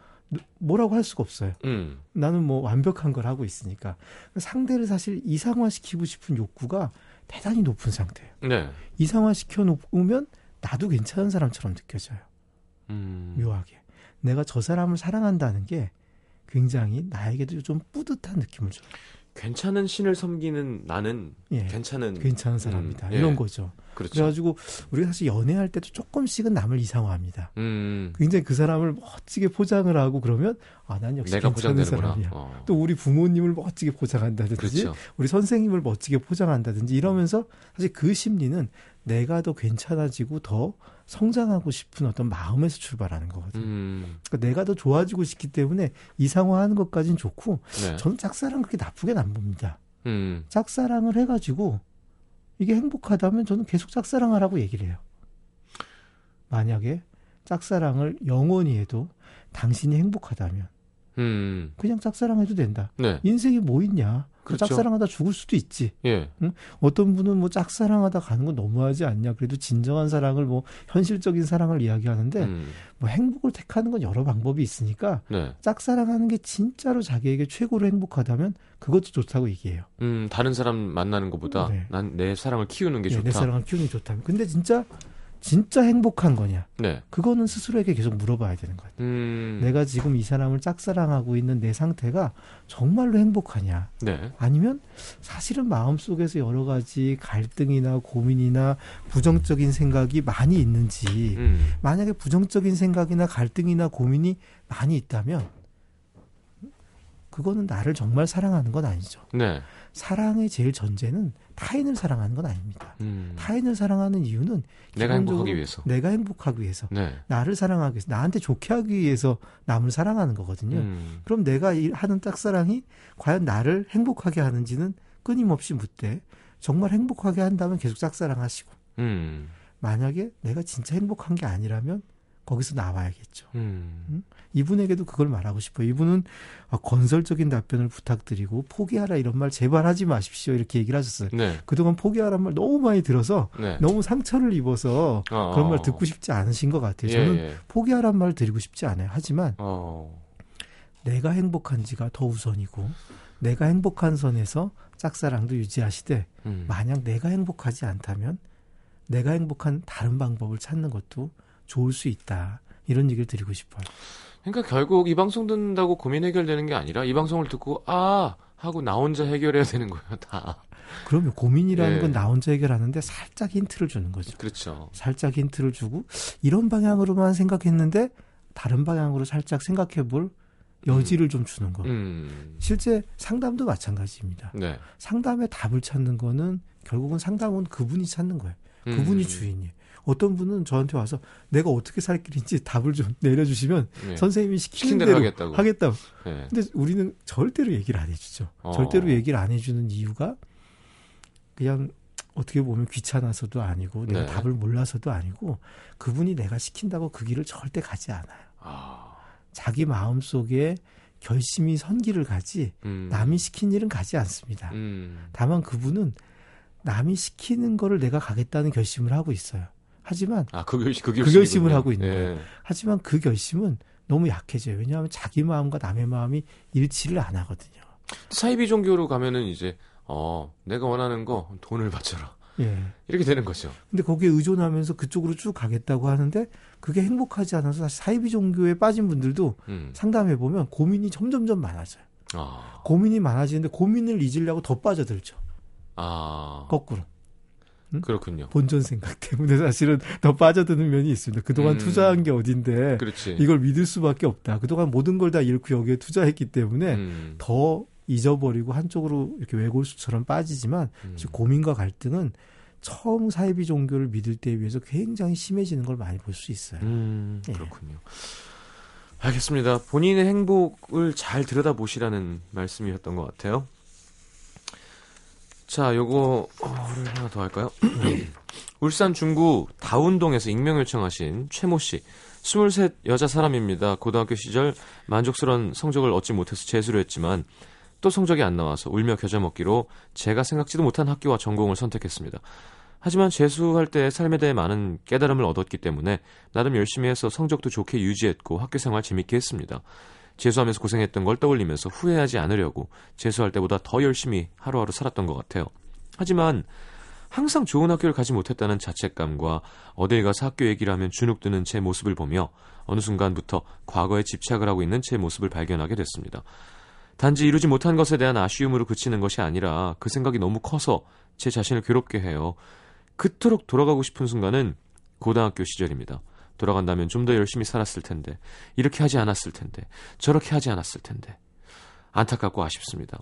뭐라고 할 수가 없어요. 음, 나는 뭐 완벽한 걸 하고 있으니까 상대를 사실 이상화 시키고 싶은 욕구가 대단히 높은 상태예요. 네. 이상화 시켜 놓으면 나도 괜찮은 사람처럼 느껴져요. 음, 묘하게. 내가 저 사람을 사랑한다는 게 굉장히 나에게도 좀 뿌듯한 느낌을 줘요. 괜찮은 신을 섬기는 나는 예. 괜찮은 괜찮은 사람이다. 음, 예. 이런 거죠. 그렇죠. 그래가지고 우리가 사실 연애할 때도 조금씩은 남을 이상화합니다. 음, 굉장히 그 사람을 멋지게 포장을 하고 그러면 아, 난 역시 괜찮은 포장되는구나. 사람이야. 어, 또 우리 부모님을 멋지게 포장한다든지 그렇죠. 우리 선생님을 멋지게 포장한다든지 이러면서 사실 그 심리는 내가 더 괜찮아지고 더 성장하고 싶은 어떤 마음에서 출발하는 거거든요. 음, 그러니까 내가 더 좋아지고 싶기 때문에 이상화하는 것까지는 좋고 네. 저는 짝사랑 그렇게 나쁘게는 안 봅니다. 음, 짝사랑을 해가지고 이게 행복하다면 저는 계속 짝사랑하라고 얘기를 해요. 만약에 짝사랑을 영원히 해도 당신이 행복하다면 음, 그냥 짝사랑해도 된다. 네. 인생이 뭐 있냐? 그렇죠. 짝사랑하다 죽을 수도 있지. 예, 어떤 분은 뭐 짝사랑하다 가는 건 너무하지 않냐. 그래도 진정한 사랑을 뭐 현실적인 사랑을 이야기하는데 음, 뭐 행복을 택하는 건 여러 방법이 있으니까 네. 짝사랑하는 게 진짜로 자기에게 최고로 행복하다면 그것도 좋다고 얘기해요. 음, 다른 사람 만나는 것보다 네. 난내 사랑을 키우는 게 네, 좋다. 내 사랑을 키우는 게 좋다면. 근데 진짜 진짜 행복한 거냐? 네. 그거는 스스로에게 계속 물어봐야 되는 거예요. 음, 내가 지금 이 사람을 짝사랑하고 있는 내 상태가 정말로 행복하냐? 네. 아니면 사실은 마음속에서 여러 가지 갈등이나 고민이나 부정적인 생각이 많이 있는지 음, 만약에 부정적인 생각이나 갈등이나 고민이 많이 있다면 그거는 나를 정말 사랑하는 건 아니죠. 네. 사랑의 제일 전제는 타인을 사랑하는 건 아닙니다. 음, 타인을 사랑하는 이유는 내가 행복하기 위해서. 내가 행복하기 위해서 네. 나를 사랑하기 위해서 나한테 좋게 하기 위해서 남을 사랑하는 거거든요. 음, 그럼 내가 이- 하는 짝사랑이 과연 나를 행복하게 하는지는 끊임없이 묻되 정말 행복하게 한다면 계속 짝사랑하시고 음. 만약에 내가 진짜 행복한 게 아니라면 거기서 나와야겠죠. 음. 이분에게도 그걸 말하고 싶어요. 이분은 아, 건설적인 답변을 부탁드리고 포기하라 이런 말 제발 하지 마십시오 이렇게 얘기를 하셨어요. 네. 그동안 포기하라는 말 너무 많이 들어서 네. 너무 상처를 입어서 어, 그런 말 어. 듣고 싶지 않으신 것 같아요. 예, 저는 예. 포기하라는 말 드리고 싶지 않아요. 하지만 어. 내가 행복한지가 더 우선이고 내가 행복한 선에서 짝사랑도 유지하시되 음. 만약 내가 행복하지 않다면 내가 행복한 다른 방법을 찾는 것도 좋을 수 있다. 이런 얘기를 드리고 싶어요. 그러니까 결국 이 방송 듣는다고 고민 해결되는 게 아니라 이 방송을 듣고 아 하고 나 혼자 해결해야 되는 거예요 다. 그러면 고민이라는 예. 건나 혼자 해결하는데 살짝 힌트를 주는 거죠. 그렇죠. 살짝 힌트를 주고 이런 방향으로만 생각했는데 다른 방향으로 살짝 생각해 볼 여지를 좀 주는 거. 음. 실제 상담도 마찬가지입니다. 네. 상담의 답을 찾는 거는 결국은 상담은 그분이 찾는 거예요. 그분이 음. 주인이에요. 어떤 분은 저한테 와서 내가 어떻게 살 길인지 답을 좀 내려주시면 네. 선생님이 시키는 대로 대로 하겠다고. 하겠다고. 네. 근데 우리는 절대로 얘기를 안 해주죠. 어. 절대로 얘기를 안 해주는 이유가 그냥 어떻게 보면 귀찮아서도 아니고 내가 네. 답을 몰라서도 아니고 그분이 내가 시킨다고 그 길을 절대 가지 않아요. 아. 자기 마음 속에 결심이 선 길을 가지 음. 남이 시킨 일은 가지 않습니다. 음. 다만 그분은 남이 시키는 거를 내가 가겠다는 결심을 하고 있어요. 하지만 아, 그 결심, 그 그. 결심을 하고 있는 예. 거예요. 하지만 그 결심은 너무 약해져요. 왜냐하면 자기 마음과 남의 마음이 일치를 안 하거든요. 사이비 종교로 가면은 이제 어 내가 원하는 거 돈을 바쳐라 예. 이렇게 되는 거죠. 근데 거기에 의존하면서 그쪽으로 쭉 가겠다고 하는데 그게 행복하지 않아서 사실 사이비 종교에 빠진 분들도 음. 상담해 보면 고민이 점점점 많아져요. 아, 고민이 많아지는데 고민을 잊으려고 더 빠져들죠. 아 거꾸로 그렇군요. 본전 생각 때문에 사실은 더 빠져드는 면이 있습니다. 그동안 음. 투자한 게 어딘데 그렇지. 이걸 믿을 수밖에 없다. 그동안 모든 걸 다 잃고 여기에 투자했기 때문에 음. 더 잊어버리고 한쪽으로 이렇게 외골수처럼 빠지지만 음. 고민과 갈등은 처음 사이비 종교를 믿을 때에 비해서 굉장히 심해지는 걸 많이 볼 수 있어요. 음, 예. 그렇군요. 알겠습니다. 본인의 행복을 잘 들여다보시라는 말씀이었던 것 같아요. 자, 요거, 를 하나 더 할까요? 울산 중구 다운동에서 익명 요청하신 최모 씨. 23 여자 사람입니다. 고등학교 시절 만족스러운 성적을 얻지 못해서 재수를 했지만 또 성적이 안 나와서 울며 겨자 먹기로 제가 생각지도 못한 학교와 전공을 선택했습니다. 하지만 재수할 때 삶에 대해 많은 깨달음을 얻었기 때문에 나름 열심히 해서 성적도 좋게 유지했고 학교 생활 재밌게 했습니다. 재수하면서 고생했던 걸 떠올리면서 후회하지 않으려고 재수할 때보다 더 열심히 하루하루 살았던 것 같아요. 하지만 항상 좋은 학교를 가지 못했다는 자책감과 어딜 가서 학교 얘기를 하면 주눅드는 제 모습을 보며 어느 순간부터 과거에 집착을 하고 있는 제 모습을 발견하게 됐습니다. 단지 이루지 못한 것에 대한 아쉬움으로 그치는 것이 아니라 그 생각이 너무 커서 제 자신을 괴롭게 해요. 그토록 돌아가고 싶은 순간은 고등학교 시절입니다. 돌아간다면 좀 더 열심히 살았을 텐데, 이렇게 하지 않았을 텐데, 저렇게 하지 않았을 텐데. 안타깝고 아쉽습니다.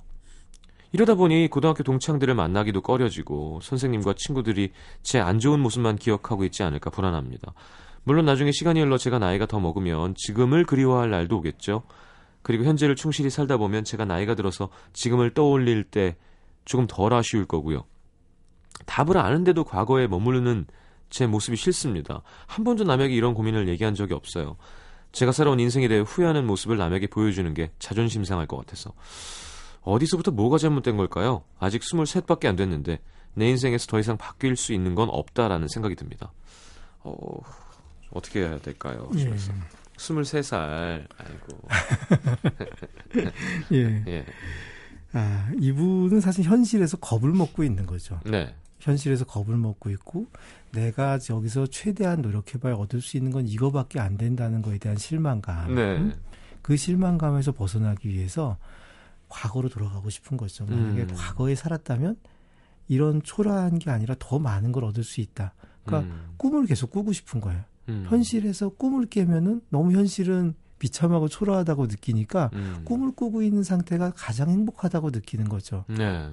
이러다 보니 고등학교 동창들을 만나기도 꺼려지고 선생님과 친구들이 제 안 좋은 모습만 기억하고 있지 않을까 불안합니다. 물론 나중에 시간이 흘러 제가 나이가 더 먹으면 지금을 그리워할 날도 오겠죠. 그리고 현재를 충실히 살다 보면 제가 나이가 들어서 지금을 떠올릴 때 조금 덜 아쉬울 거고요. 답을 아는데도 과거에 머무르는 제 모습이 싫습니다. 한 번도 남에게 이런 고민을 얘기한 적이 없어요. 제가 살아온 인생에 대해 후회하는 모습을 남에게 보여주는 게 자존심 상할 것 같아서. 어디서부터 뭐가 잘못된 걸까요? 아직 23밖에 안 됐는데 내 인생에서 더 이상 바뀔 수 있는 건 없다라는 생각이 듭니다. 어, 어떻게 해야 될까요? 예. 그래서 23살. 아이고. 예. 예. 아, 이분은 사실 현실에서 겁을 먹고 있는 거죠. 네. 현실에서 겁을 먹고 있고 내가 여기서 최대한 노력해봐야 얻을 수 있는 건 이거밖에 안 된다는 거에 대한 실망감. 네. 음? 그 실망감에서 벗어나기 위해서 과거로 돌아가고 싶은 거죠. 만약에 음. 과거에 살았다면 이런 초라한 게 아니라 더 많은 걸 얻을 수 있다. 그러니까 음. 꿈을 계속 꾸고 싶은 거예요. 음. 현실에서 꿈을 깨면은 너무 현실은 비참하고 초라하다고 느끼니까 음. 꿈을 꾸고 있는 상태가 가장 행복하다고 느끼는 거죠. 네.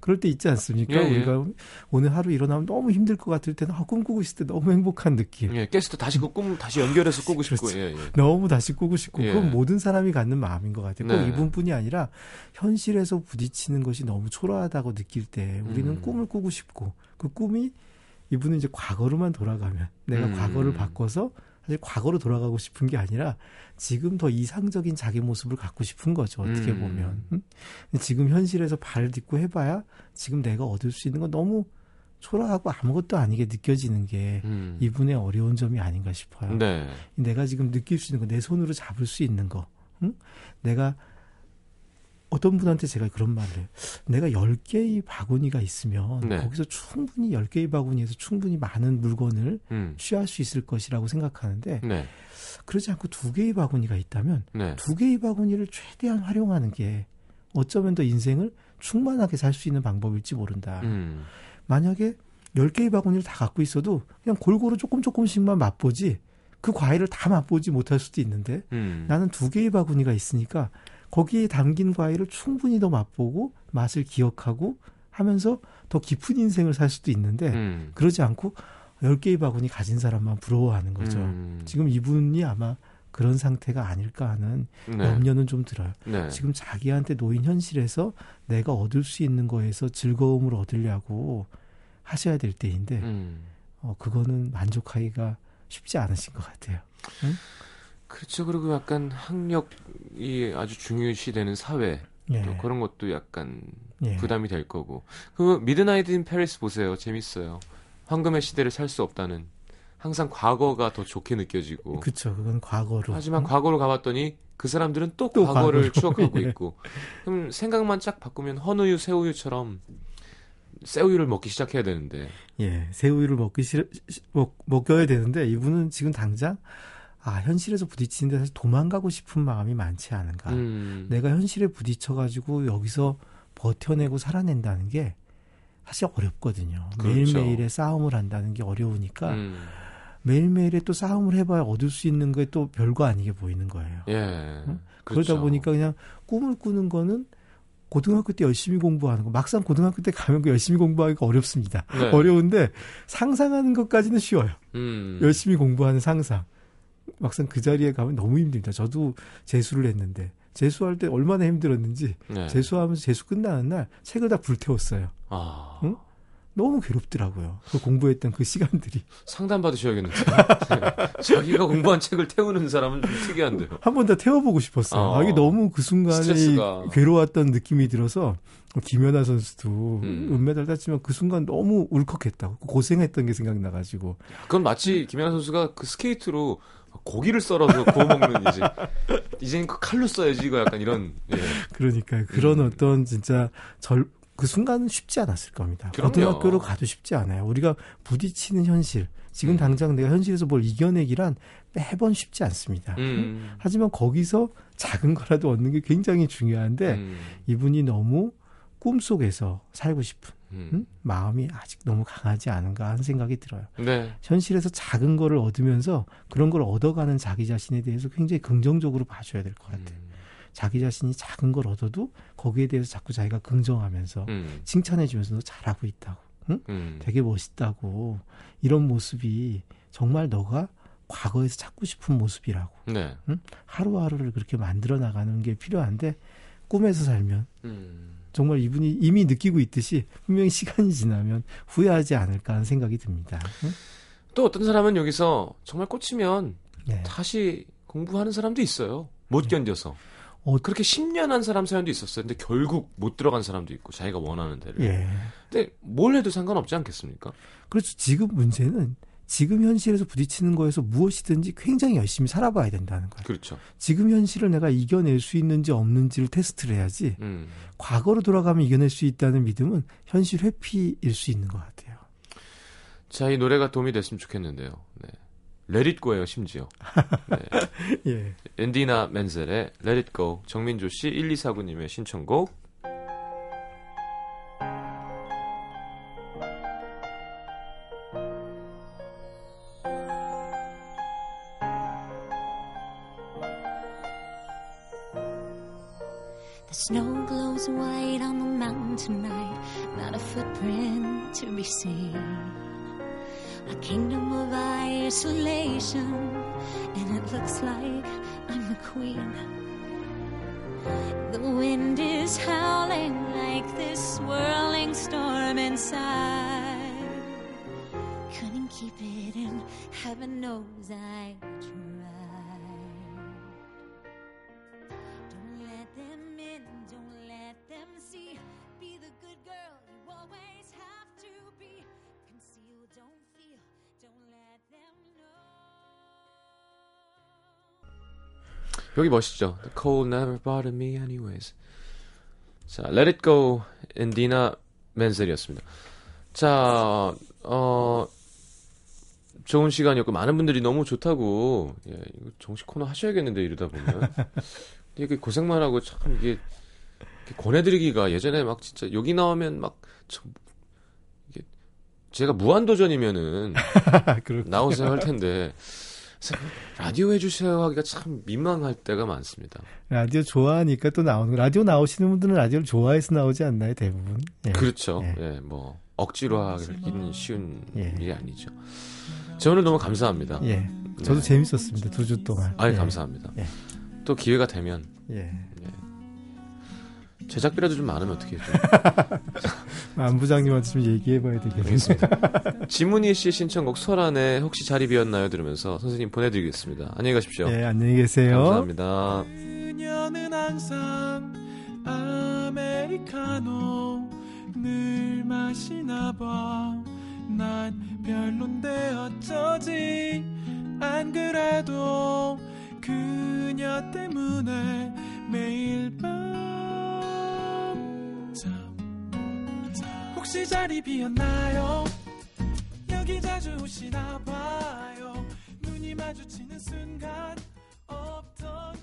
그럴 때 있지 않습니까? 예, 예. 우리가 오늘 하루 일어나면 너무 힘들 것 같을 때는 아, 꿈 꾸고 있을 때 너무 행복한 느낌. 예, 깼을 때 다시 그 꿈 다시 연결해서 꾸고 싶고. 그렇죠. 예, 예. 너무 다시 꾸고 싶고 예. 그건 모든 사람이 갖는 마음인 것 같아요. 꼭 네. 이분뿐이 아니라 현실에서 부딪히는 것이 너무 초라하다고 느낄 때 우리는 음. 꿈을 꾸고 싶고 그 꿈이 이분은 이제 과거로만 돌아가면 내가 음. 과거를 바꿔서 사실 과거로 돌아가고 싶은 게 아니라 지금 더 이상적인 자기 모습을 갖고 싶은 거죠. 어떻게 음. 보면 지금 현실에서 발을 딛고 해봐야 지금 내가 얻을 수 있는 건 너무 초라하고 아무것도 아니게 느껴지는 게 음. 이분의 어려운 점이 아닌가 싶어요. 네. 내가 지금 느낄 수 있는 거, 내 손으로 잡을 수 있는 거, 응? 내가 어떤 분한테 제가 그런 말을 해요. 내가 10개의 바구니가 있으면 네. 거기서 충분히 10개의 바구니에서 충분히 많은 물건을 음. 취할 수 있을 것이라고 생각하는데 네. 그러지 않고 두 개의 바구니가 있다면 네. 두 개의 바구니를 최대한 활용하는 게 어쩌면 더 인생을 충만하게 살 수 있는 방법일지 모른다. 음. 만약에 10개의 바구니를 다 갖고 있어도 그냥 골고루 조금 조금씩만 맛보지 그 과일을 다 맛보지 못할 수도 있는데 음. 나는 두 개의 바구니가 있으니까 거기에 담긴 과일을 충분히 더 맛보고 맛을 기억하고 하면서 더 깊은 인생을 살 수도 있는데 음. 그러지 않고 10개의 바구니 가진 사람만 부러워하는 거죠. 음. 지금 이분이 아마 그런 상태가 아닐까 하는 네. 염려는 좀 들어요. 네. 지금 자기한테 놓인 현실에서 내가 얻을 수 있는 거에서 즐거움을 얻으려고 하셔야 될 때인데 음. 어, 그거는 만족하기가 쉽지 않으신 것 같아요. 그렇죠. 그리고 약간 학력이 아주 중요시되는 사회 예. 또 그런 것도 약간 예. 부담이 될 거고. 그 Midnight in Paris 보세요. 재밌어요. 황금의 시대를 살 수 없다는 항상 과거가 더 좋게 느껴지고. 그쵸. 그건 과거로. 하지만 음? 과거로 가봤더니 그 사람들은 또, 또 과거를 과거로. 추억하고 예. 있고. 그럼 생각만 쫙 바꾸면 헌우유, 새우유처럼 새우유를 먹기 시작해야 되는데. 예. 새우유를 먹기 싫어, 시- 먹, 먹여야 되는데 이분은 지금 당장 아, 현실에서 부딪히는데 사실 도망가고 싶은 마음이 많지 않은가. 음. 내가 현실에 부딪혀가지고 여기서 버텨내고 살아낸다는 게 사실 어렵거든요. 그렇죠. 매일매일의 싸움을 한다는 게 어려우니까 음. 매일매일의 또 싸움을 해봐야 얻을 수 있는 게 또 별거 아니게 보이는 거예요. 예. 응? 그렇죠. 그러다 보니까 그냥 꿈을 꾸는 거는 고등학교 때 열심히 공부하는 거 막상 고등학교 때 가면 그 열심히 공부하기가 어렵습니다. 네. 어려운데 상상하는 것까지는 쉬워요. 음. 열심히 공부하는 상상. 막상 그 자리에 가면 너무 힘듭니다. 저도 재수를 했는데 재수할 때 얼마나 힘들었는지 네. 재수하면서 재수 끝나는 날 책을 다 불태웠어요. 아. 응? 너무 괴롭더라고요. 그 공부했던 그 시간들이 상담 받으셔야겠는데. 자기가 공부한 책을 태우는 사람은 좀 특이한데요. 한 번 더 태워보고 싶었어요. 어. 아, 이게 너무 그 순간에 스트레스가. 괴로웠던 느낌이 들어서 김연아 선수도 음. 은메달 땄지만 그 순간 너무 울컥했다고 고생했던 게 생각나가지고 그건 마치 김연아 선수가 그 스케이트로 고기를 썰어서 구워 먹는 이제 이제는 그 칼로 써야지 이거 약간 이런 예. 그러니까 그런 음. 어떤 진짜 절 그 순간은 쉽지 않았을 겁니다. 그럼요. 고등학교로 가도 쉽지 않아요. 우리가 부딪히는 현실, 지금 음. 당장 내가 현실에서 뭘 이겨내기란 매번 쉽지 않습니다. 음. 하지만 거기서 작은 거라도 얻는 게 굉장히 중요한데 음. 이분이 너무 꿈속에서 살고 싶은 음. 음? 마음이 아직 너무 강하지 않은가 하는 생각이 들어요. 네. 현실에서 작은 거를 얻으면서 그런 걸 얻어가는 자기 자신에 대해서 굉장히 긍정적으로 봐줘야 될 것 같아요. 음. 자기 자신이 작은 걸 얻어도 거기에 대해서 자꾸 자기가 긍정하면서 음. 칭찬해주면서 너 잘하고 있다고, 음. 되게 멋있다고 이런 모습이 정말 너가 과거에서 찾고 싶은 모습이라고 네. 하루하루를 그렇게 만들어 나가는 게 필요한데 꿈에서 살면 음. 정말 이분이 이미 느끼고 있듯이 분명히 시간이 지나면 후회하지 않을까 하는 생각이 듭니다. 응? 또 어떤 사람은 여기서 정말 꽂히면 네. 다시 공부하는 사람도 있어요. 못 견뎌서. 어, 그렇게 10년 한 사람 사연도 있었어요. 근데 결국 못 들어간 사람도 있고 자기가 원하는 데를. 예. 근데 뭘 해도 상관없지 않겠습니까? 그렇죠. 지금 문제는 지금 현실에서 부딪히는 거에서 무엇이든지 굉장히 열심히 살아봐야 된다는 거예요. 그렇죠. 지금 현실을 내가 이겨낼 수 있는지 없는지를 테스트를 해야지 음. 과거로 돌아가면 이겨낼 수 있다는 믿음은 현실 회피일 수 있는 것 같아요. 자, 이 노래가 도움이 됐으면 좋겠는데요. 네. Let It Go예요, 심지어. 네. 예. 앤디나 맨셀의 Let It Go. 정민조 씨 1249님의 신청곡. 여기 멋있죠. The cold never bothered me anyways. 자, Let It Go, 인디나 멘셀이었습니다. 자, 어, 좋은 시간이었고, 많은 분들이 너무 좋다고, 예, 이거 정식 코너 하셔야겠는데, 이러다 보면. 이게 고생만 하고 참 이게, 권해드리기가 예전에 막 진짜 여기 나오면 막, 참, 이게, 제가 무한도전이면은, 나오세요 할 텐데 라디오 해주세요 하기가 참 민망할 때가 많습니다. 라디오 좋아하니까 또 나오는 거. 라디오 나오시는 분들은 라디오를 좋아해서 나오지 않나요, 대부분? 예. 그렇죠. 예. 예, 뭐 억지로 하기는 쉬운 예. 일이 아니죠. 저 오늘 너무 감사합니다. 예. 저도 네. 재밌었습니다. 두 주 동안. 아유 예. 감사합니다. 예. 또 기회가 되면 예. 제작비라도 좀 많으면 어떻게 해요? 안 부장님한테 좀 얘기해봐야 되겠습니다. 지문희 씨 신청곡 설안에 혹시 자리 비었나요? 들으면서 선생님 보내드리겠습니다. 안녕히 가십시오. 예, 안녕히 계세요. 감사합니다. 그녀는 항상 아메리카노 늘 마시나 봐 난 별론데 어쩌지 안 그래도 그녀 때문에 매일 밤. 혹시 자리 비었나요? 여기 자주 오시나 봐요. 눈이 마주치는 순간 없던